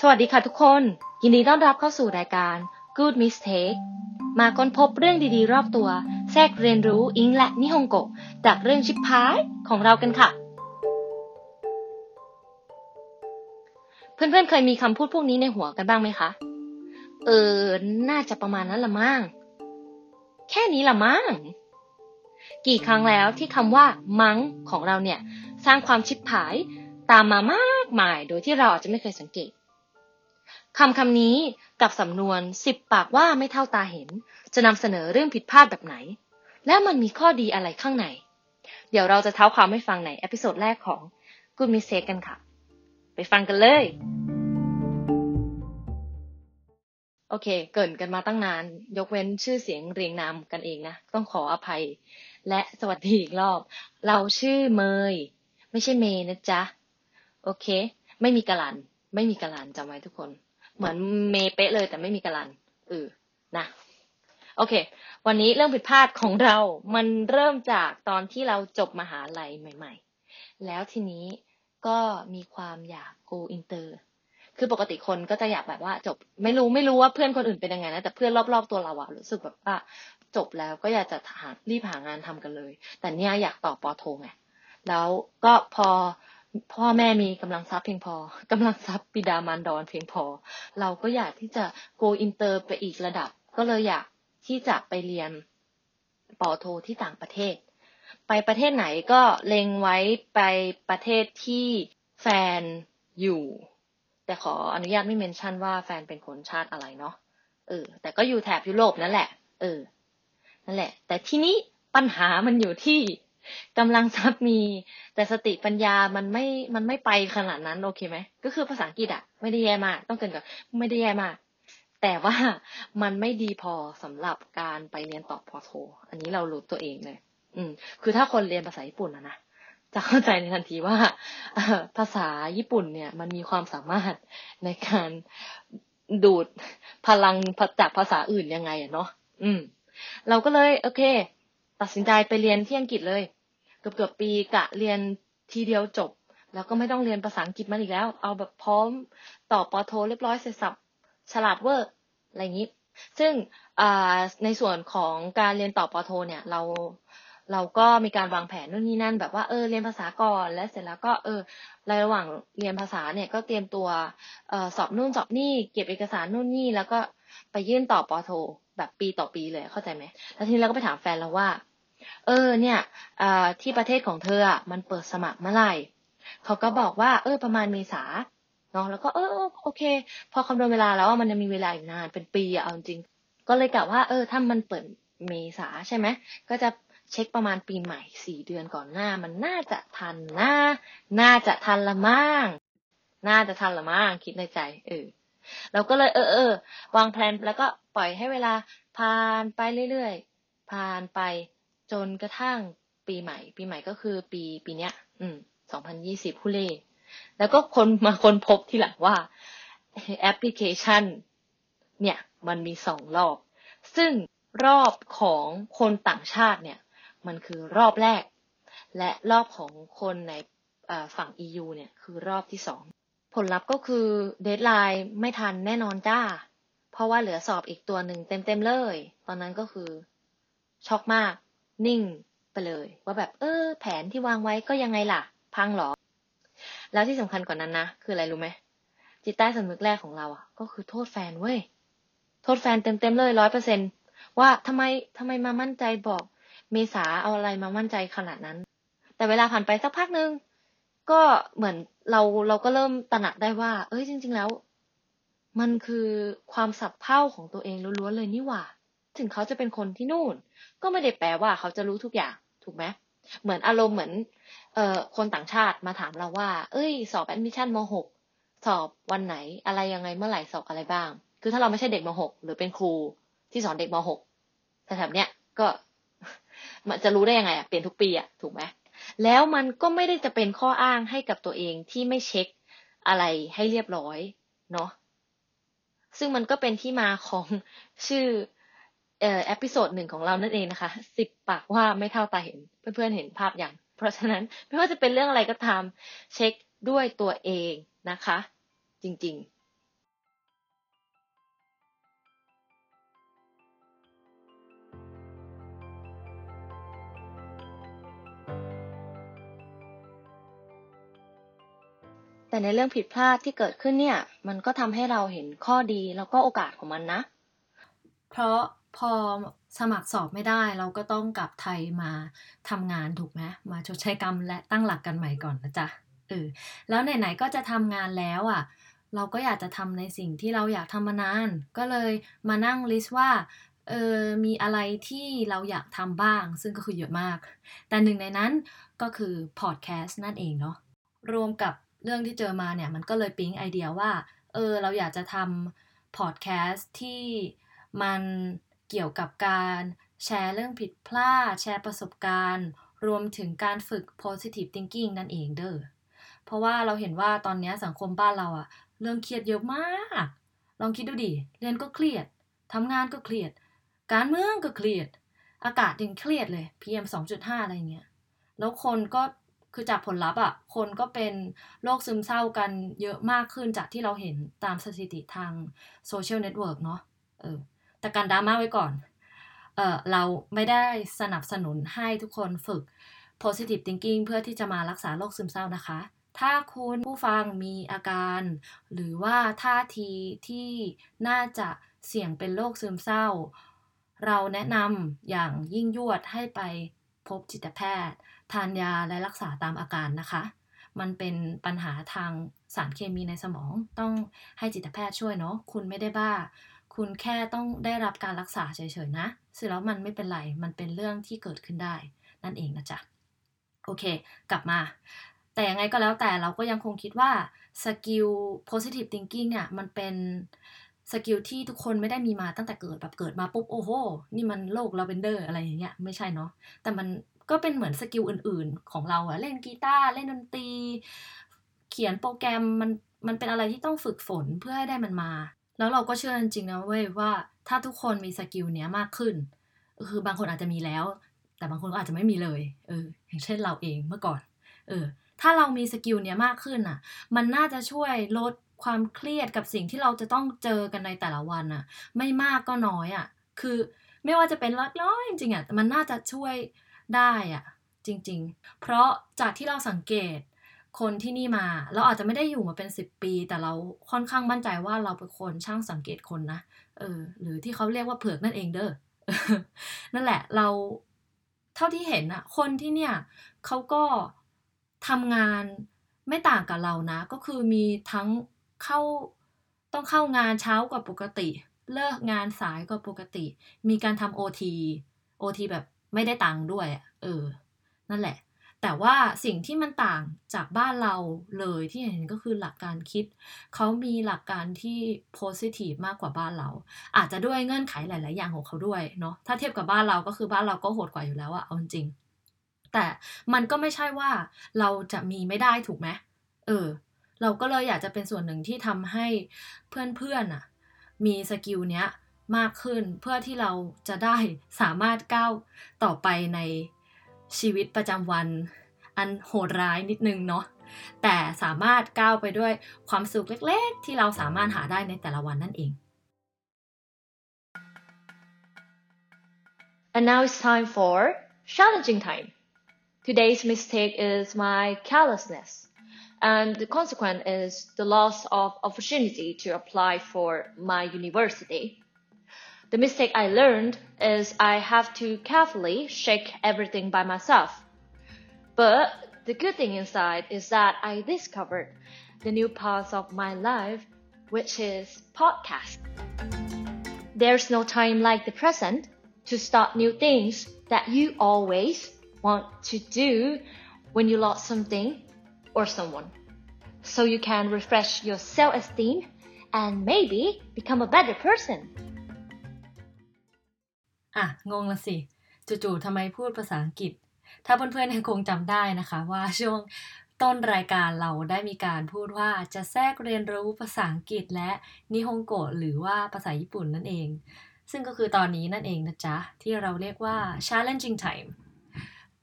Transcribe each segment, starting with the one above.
สวัสดีค่ะทุกคน ยินดีต้อนรับเข้าสู่รายการ Good Mistake มาค้นพบเรื่องดีๆ รอบตัว แทรกเรียนรู้อิงและนิฮงโกะจากเรื่องชิปพายของเรากันค่ะ เพื่อนๆ เคยมีคำพูดพวกนี้ในหัวกันบ้างไหมคะ เออ น่าจะประมาณนั้นละมั้งแค่นี้ละมั้งกี่ครั้งแล้วที่คำว่า มั้งของเราเนี่ย สร้างความชิบหาย ตามมามากมาย โดยที่เราอาจจะไม่เคยสังเกต คำคำนี้กับสำนวนสิบปากว่าไม่เท่าตาเห็น จะนำเสนอเรื่องผิดพลาดแบบไหน และมันมีข้อดีอะไรข้างใน เดี๋ยวเราจะเท้าความให้ฟังใน episode แรกของ Good Mistake กันค่ะ ไปฟังกันเลย โอเค เกริ่นกันมาตั้งนาน ยกเว้นชื่อเสียงเรียงนามกันเองนะ ต้องขออภัย และสวัสดีอีกรอบ เราชื่อเมย ไม่ใช่เมยนะจ๊ะ โอเค ไม่มีกะลัน ไม่มีกะลันจำไว้ทุกคน เหมือนเมเป๊ะเลยแต่ไม่มีกะลันเออนะโอเค วันนี้เรื่องผิดพลาดของเรา มันเริ่มจากตอนที่เราจบมหาลัยใหม่ ๆ แล้วทีนี้ก็มีความอยาก go inter คือปกติคนก็จะอยากแบบว่า จบ ไม่รู้ไม่รู้ว่าเพื่อนคนอื่นเป็นยังไงนะ แต่เพื่อนรอบๆตัวเราอะรู้สึกแบบว่าจบแล้วก็อยากจะหารีบหางานทำกันเลย แต่เนี้ยอยากต่อปอโทไง แล้วก็พอ พ่อแม่มีกำลังทรัพย์เพียงพอกำลังทรัพย์บิดามารดอนเพียงพอ เราก็อยากที่จะ go inter ไปอีกระดับ ก็เลยอยากที่จะไปเรียนปอโทที่ต่างประเทศ ไปประเทศไหนก็เล็งไว้ไปประเทศที่แฟนอยู่ แต่ขออนุญาตไม่เมนชั่นว่าแฟนเป็นคนชาติอะไรเนาะเออ แต่ก็อยู่แถบยุโรปนั่นแหละ เออ นั่นแหละ แต่ที่นี้ปัญหามันอยู่ที่ กำลังทรัพย์มี แต่สติปัญญามันไม่มันไม่ไปขนาดนั้นโอเคไหมก็คือภาษาอังกฤษอะไม่ได้แย่มาก ต้องเกินกับไม่ได้แย่มาก แต่ว่ามันไม่ดีพอสำหรับการไปเรียนต่อพอโท อันนี้เรารู้ตัวเองเลย อืม คือถ้าคนเรียนภาษาญี่ปุ่นอะนะจะเข้าใจในทันทีว่าภาษาญี่ปุ่นเนี่ย มันมีความสามารถในการดูดพลังจากภาษาอื่นยังไงอะเนาะอืม เราก็เลย โอเค ตัดสินใจไปเรียนที่อังกฤษเลย เกือบเกือบปีกะเรียนทีเดียวจบ แล้วก็ไม่ต้องเรียนภาษาอังกฤษมันอีกแล้ว เอาแบบพร้อมต่อปอโท เรียบร้อยเสร็จสับฉลาดเวอร์อะไรอย่างนี้ ซึ่งในส่วนของการเรียนต่อปอโทเนี่ยเราเราก็มีการวางแผนนู่นนี่นั่น แบบว่าเออเรียนภาษาก่อน แล้วเสร็จแล้วก็เออในระหว่างเรียนภาษาเนี่ยก็เตรียมตัวออสอบนู่นสอบนี่เก็บเอกสารนู่นนี่แล้วก็ไปยื่นต่อปอโท แบบปีต่อปีเลยเข้าใจไหมแล้วทีนี้เราก็ไปถามแฟนเราว่า เออเนี่ยที่ประเทศของเธออะมันเปิดสมัครเมื่อไหร่เขาก็บอกว่า เออ ประมาณเมษาเนาะแล้วก็เออโอเค พอคำนวณเวลาแล้วมันยังมีเวลาอีกนานเป็นปีอะเอาจริง ก็เลยกะว่า เออ ถ้ามันเปิดเมษาใช่ไหมก็จะเช็คประมาณปีใหม่สี่เดือนก่อนหน้า มันน่าจะทันนะน่าจะทันละมั่งน่าจะทันละมั่งคิดในใจ เออเราก็เลยเออเออวางแผนแล้วก็ปล่อยให้เวลาผ่านไปเรื่อยๆผ่านไป จนกระทั่งปีใหม่ ปีใหม่ก็คือปีปีเนี้ย อืมสองพันยี่สิบผู้เล่แล้วก็คนมาคนพบที่หลังว่าแอปพลิเคชัน เนี่ย มันมีสองรอบ ซึ่งรอบของคนต่างชาติเนี่ย มันคือรอบแรก และรอบของคนในฝั่ง EU เนี่ยคือรอบที่สองผลลัพธ์ก็คือเดทไลน์ไม่ทันแน่นอนจ้า เพราะว่าเหลือสอบอีกตัวหนึ่งเต็มๆเลย ตอนนั้นก็คือช็อกมาก นิ่งไปเลย ว่าแบบเออ แผนที่วางไว้ก็ยังไงล่ะ พังหรอ แล้วที่สำคัญกว่านั้นนะ คืออะไรรู้ไหมจิตใต้สำนึกแรกของเราอะ ก็คือโทษแฟนเว้ยโทษแฟนเต็มๆเลยร้อยเปอร์เซ็นว่าทำไมทำไมมามั่นใจบอก เมษาเอาอะไรมามั่นใจขนาดนั้น แต่เวลาผ่านไปสักพักนึงก็เหมือนเราเราก็เริ่มตระหนักได้ว่า เอ้ยจริง ๆ แล้ว มันคือความสับเพ่าของตัวเองล้วนๆเลยนี่หว่า ถึงเขาจะเป็นคนที่นู่น ก็ไม่ได้แปลว่าเขาจะรู้ทุกอย่างถูกไหมเหมือนอารมณ์เหมือนเอ่อคนต่างชาติมาถามเราว่า เอ้ย สอบ admission ม .6 สอบวันไหนอะไรยังไงเมื่อไหร่สอบอะไรบ้าง คือถ้าเราไม่ใช่เด็กม .6 หรือเป็นครูที่สอนเด็กม .6 แต่แถบเนี้ยก็มันจะรู้ได้ยังไงอะเปลี่ยนทุกปีอะถูกไหมแล้วมันก็ไม่ได้จะเป็นข้ออ้างให้กับตัวเองที่ไม่เช็คอะไรให้เรียบร้อยเนาะซึ่งมันก็เป็นที่มาของชื่อ เอ่อ episode หนึ่งของเรานั่นเองนะคะสิบปากว่าไม่เท่าตาเห็น เพื่อนๆเห็นภาพอย่าง เพราะฉะนั้นไม่ว่าจะเป็นเรื่องอะไรก็ตามเช็คด้วยตัวเองนะคะ จริง ๆแต่ในเรื่องผิดพลาดที่เกิดขึ้นเนี่ย มันก็ทำให้เราเห็นข้อดีแล้วก็โอกาสของมันนะ เพราะพอสมัครสอบไม่ได้เราก็ต้องกลับไทยมาทำงานถูกไหมมาชดใช้กรรมและตั้งหลักกันใหม่ก่อนนะจ๊ะเออแล้วไหนๆก็จะทำงานแล้วอะ เราก็อยากจะทำในสิ่งที่เราอยากทำมานาน ก็เลยมานั่งลิสต์ว่าเออมีอะไรที่เราอยากทำบ้าง ซึ่งก็คือเยอะมาก แต่หนึ่งในนั้นก็คือพอดแคสต์นั่นเองเนาะรวมกับเรื่องที่เจอมาเนี่ย มันก็เลยปิ๊งไอเดียว่า เออ เราอยากจะทำพอดแคสต์ที่ มันเกี่ยวกับการแชร์เรื่องผิดพลาด แชร์ประสบการณ์ รวมถึงการฝึก positive thinking นั่นเองเด้อ เพราะว่าเราเห็นว่าตอนนี้สังคมบ้านเราอะเรื่องเครียดเยอะมาก ลองคิดดูดิ เรียนก็เครียด ทำงานก็เครียด การเมืองก็เครียด อากาศยังเครียดเลย PM 2.5 อะไรเงี้ย แล้วคนก็คือจากผลลัพธ์อะคนก็เป็นโรคซึมเศร้ากันเยอะมากขึ้นจากที่เราเห็นตามสถิติทาง social network เนาะ เออ แต่กันดราม่าไว้ก่อนเออเราไม่ได้สนับสนุนให้ทุกคนฝึก positive thinking เพื่อที่จะมารักษาโรคซึมเศร้านะคะ ถ้าคุณผู้ฟังมีอาการ หรือว่าท่าทีที่น่าจะเสี่ยงเป็นโรคซึมเศร้า เราแนะนำอย่างยิ่งยวดให้ไปพบจิตแพทย์ ทานยาและรักษาตามอาการนะคะ มันเป็นปัญหาทางสารเคมีในสมองต้องให้จิตแพทย์ช่วยเนาะคุณไม่ได้บ้า คุณแค่ต้องได้รับการรักษาเฉยๆนะเสร็จแล้วมันไม่เป็นไร มันเป็นเรื่องที่เกิดขึ้นได้ นั่นเองนะจ๊ะ โอเค กลับมา แต่ยังไงก็แล้วแต่เราก็ยังคงคิดว่าสกิล positive thinking เนี่ย มันเป็นskill ที่ทุกคนไม่ได้มีมาตั้งแต่เกิดแบบเกิดมาปุ๊บ โอ้โห นี่มันโลกลาเวนเดอร์อะไรอย่างเงี้ย ไม่ใช่เนาะ แต่มันก็เป็นเหมือน skill อื่นๆ ของเราอะเล่นกีตาร์เล่นดนตรี เขียนโปรแกรมมันมันเป็นอะไรที่ต้องฝึกฝนเพื่อให้ได้มันมา แล้วเราก็เชื่อจริงๆนะเว้ยว่าถ้าทุกคนมี skill เนี้ยมากขึ้น คือบางคนอาจจะมีแล้ว แต่บางคนก็อาจจะไม่มีเลย เออ อย่างเช่นเราเองเมื่อก่อน เออ ถ้าเรามี skill เนี้ยมากขึ้นอะ มันน่าจะช่วยลดความเครียดกับสิ่งที่เราจะต้องเจอกันในแต่ละวันอะ ไม่มากก็น้อยอะ คือไม่ว่าจะเป็นล็กน้อยจริงๆอะ มันน่าจะช่วยได้อะ จริง ๆ เพราะจากที่เราสังเกต คนที่นี่มา เราอาจจะไม่ได้อยู่มาเป็นสิบปี แต่เราค่อนข้างมั่นใจว่าเราเป็นคนช่างสังเกตคนนะเออ หรือที่เขาเรียกว่าเผือกนั่นเองเด้อนั่นแหละ เราเท่าที่เห็นอะคนที่เนี่ยเขาก็ทำงานไม่ต่างกับเรานะ ก็คือมีทั้งเข้าต้องเข้างานเช้ากว่าปกติ เลิกงานสายกว่าปกติ มีการทำโอทีโอทีแบบไม่ได้ตังค์ด้วยอะเออ นั่นแหละ แต่ว่าสิ่งที่มันต่างจากบ้านเราเลยที่เห็นก็คือหลักการคิด เขามีหลักการที่ positive มากกว่าบ้านเรา อาจจะด้วยเงื่อนไขหลาย ๆ อย่างของเขาด้วยเนาะถ้าเทียบกับบ้านเราก็คือบ้านเราก็โหดกว่าอยู่แล้วอะเอาจริง แต่มันก็ไม่ใช่ว่าเราจะมีไม่ได้ถูกไหมเออ เราก็เลยอยากจะเป็นส่วนหนึ่งที่ทำให้เพื่อนๆอะมีสกิลเนี้ยมากขึ้นเพื่อที่เราจะได้สามารถก้าวต่อไปใน ชีวิตประจำวัน อันโหดร้ายนิดนึงเนาะแต่สามารถก้าวไปด้วยความสุขเล็กๆ ที่เราสามารถหาได้ในแต่ละวันนั่นเอง And now it's time for challenging time. Today's mistake is my carelessness, and the consequence is the loss of opportunity to apply for my university. The mistake I learned is I have to carefully shake everything by myself. But the good thing inside is that I discovered the new path of my life, which is podcast. There's no time like the present to start new things that you always want to do when you lost something or someone. So you can refresh your self esteem and maybe become a better person. อะ งงละสิ จู่ๆทำไมพูดภาษาอังกฤษ ถ้าเพื่อนๆคงจำได้นะคะ ว่าช่วงต้นรายการเราได้มีการพูดว่าจะแทรกเรียนรู้ภาษาอังกฤษและนิฮงโกะหรือว่าภาษาญี่ปุ่นนั่นเอง ซึ่งก็คือตอนนี้นั่นเองนะจ๊ะ ที่เราเรียกว่า challenging time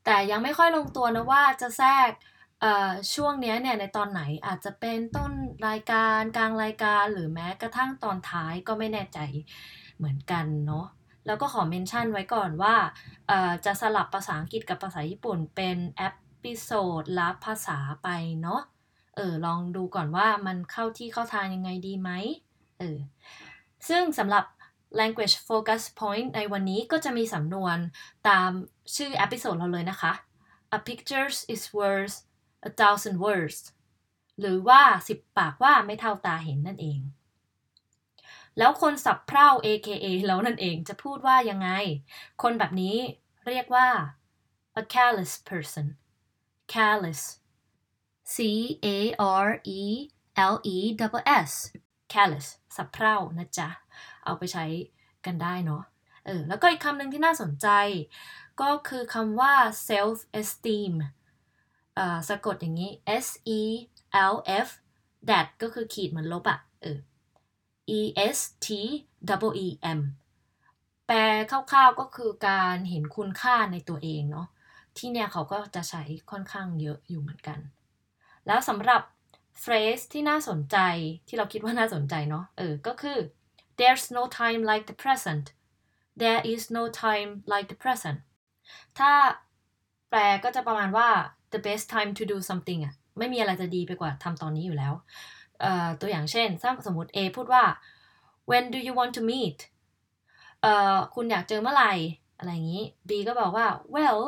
แต่ยังไม่ค่อยลงตัวนะว่าจะแทรกช่วงนี้เนี่ยในตอนไหนอาจจะเป็นต้นรายการกลางรายการหรือแม้กระทั่งตอนท้ายก็ไม่แน่ใจเหมือนกันเนาะ แล้วก็ขอ mention ไว้ก่อนว่าจะสลับภาษาอังกฤษกับภาษาญี่ปุ่นเป็น episode ละภาษาไปเนาะเออลองดูก่อนว่ามันเข้าที่เข้าทางยังไงดีไหมเออซึ่งสำหรับ language focus point ในวันนี้ก็จะมีสำนวนตามชื่อเอพิโซดเราเลยนะคะ a picture is worth a thousand words หรือว่าสิบปากว่าไม่เท่าตาเห็นนั่นเอง แล้วคนสับเพร่า AKA แล้วนั่นเองจะพูดว่ายังไง คนแบบนี้เรียกว่า a careless person careless C A R E L E S S careless สับเพร่านะจ๊ะ เอาไปใช้กันได้เนาะเออแล้วก็อีกคำหนึ่งที่น่าสนใจ ก็คือคำว่า self esteem อ่าสะกดอย่างนี้ S E L F that ก็คือขีดเหมือนลบอะเออ E S T double E M แปลคร่าวๆก็คือการเห็นคุณค่าในตัวเองเนาะที่เนี่ยเขาก็จะใช้ค่อนข้างเยอะอยู่เหมือนกัน แล้วสำหรับ phrase ที่น่าสนใจที่เราคิดว่าน่าสนใจเนาะเออก็คือ there's no time like the present there is no time like the present ถ้าแปลก็จะประมาณว่า the best time to do something อะไม่มีอะไรจะดีไปกว่าทำตอนนี้อยู่แล้ว ตัวอย่างเช่นสมมติ A พูดว่า when do you want to meet คุณอยากเจอเมื่อไหร่ อะไรอย่างนี้ B ก็บอกว่า well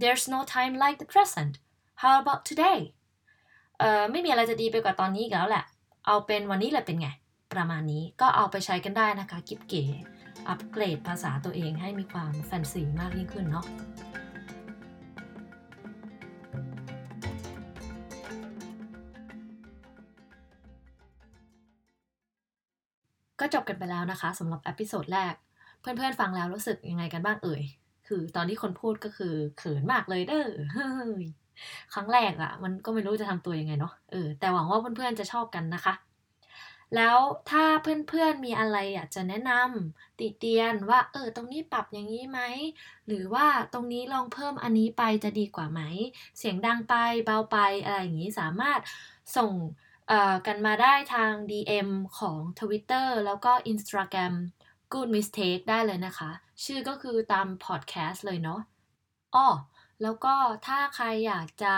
there's no time like the present how about today ไม่มีอะไรจะดีไปกว่าตอนนี้อีกแล้วแหละ เอาเป็นวันนี้เลยเป็นไง ประมาณนี้ก็เอาไปใช้กันได้นะคะกิ๊บเก๋อัปเกรดภาษาตัวเองให้มีความแฟนซีมากยิ่งขึ้นเนาะ ก็จบกันไปแล้วนะคะสำหรับ episode แรก เพื่อนๆฟังแล้วรู้สึกยังไงกันบ้างเอ่ย คือตอนที่คนพูดก็คือเขินมากเลยเด้อครั้งแรกอะมันก็ไม่รู้จะทำตัวยังไงเนาะเออแต่หวังว่าเพื่อนๆจะชอบกันนะคะ แล้วถ้าเพื่อนๆมีอะไรอยากจะแนะนำติเตียนว่า เออ ตรงนี้ปรับอย่างนี้ไหมหรือว่าตรงนี้ลองเพิ่มอันนี้ไปจะดีกว่าไหม เสียงดังไปเบาไปอะไรอย่างนี้สามารถส่ง กันมาได้ทาง DM ของ Twitter แล้วก็ Instagram Good Mistake ได้เลยนะคะ ชื่อก็คือตามพอดแคสต์เลยเนาะอ้อแล้วก็ถ้าใครอยากจะ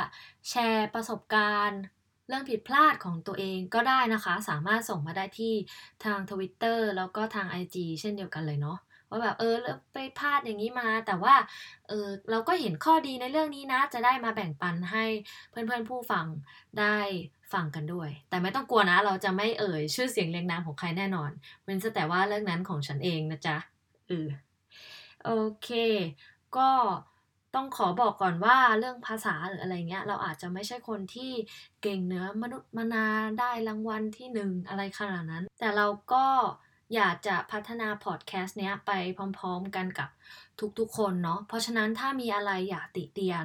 แชร์ประสบการณ์ เรื่องผิดพลาดของตัวเองก็ได้นะคะ สามารถส่งมาได้ที่ทาง Twitter แล้วก็ทาง IG เช่นเดียวกันเลยเนาะ ว่าแบบเออไปพลาดอย่างนี้มา แต่ว่าเออเราก็เห็นข้อดีในเรื่องนี้นะ จะได้มาแบ่งปันให้เพื่อนๆผู้ฟังได้ฟังกันด้วย แต่ไม่ต้องกลัวนะ เราจะไม่เอ่ยชื่อเสียงเรียงนามของใครแน่นอนเว้นแต่ว่าเรื่องนั้นของฉันเองนะจ๊ะเออโอเค ก็ต้องขอบอกก่อนว่าเรื่องภาษาหรืออะไรเงี้ย เราอาจจะไม่ใช่คนที่เก่งเนื้อมนุษย์มนาได้รางวัลที่หนึ่งอะไรขนาดนั้น แต่เราก็ อยากจะพัฒนาพอดแคสต์เนี้ยไปพร้อมๆกันกับทุกๆคนเนาะ เพราะฉะนั้นถ้ามีอะไรอยากติเตียน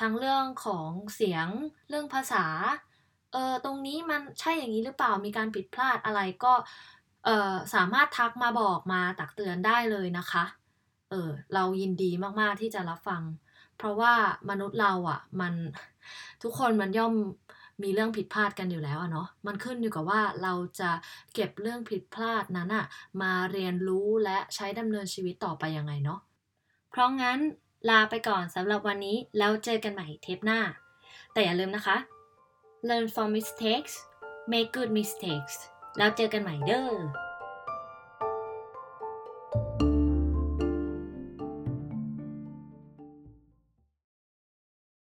ทั้งเรื่องของเสียงเรื่องภาษา เออตรงนี้มันใช่อย่างนี้หรือเปล่ามีการผิดพลาดอะไรก็เออสามารถทักมาบอกมาตักเตือนได้เลยนะคะ เออเรายินดีมากๆที่จะรับฟัง เพราะว่ามนุษย์เราอะ่ะมันทุกคนมันย่อม มีเรื่องผิดพลาดกันอยู่แล้วเนาะมันขึ้นอยู่กับว่าเราจะเก็บเรื่องผิดพลาดนั้นอะมาเรียนรู้และใช้ดำเนินชีวิตต่อไปยังไงเนาะเพราะงั้นลาไปก่อนสำหรับวันนี้แล้วเจอกันใหม่เทปหน้า แต่อย่าลืมนะคะ learn from mistakes make good mistakes แล้วเจอกันใหม่เด้อ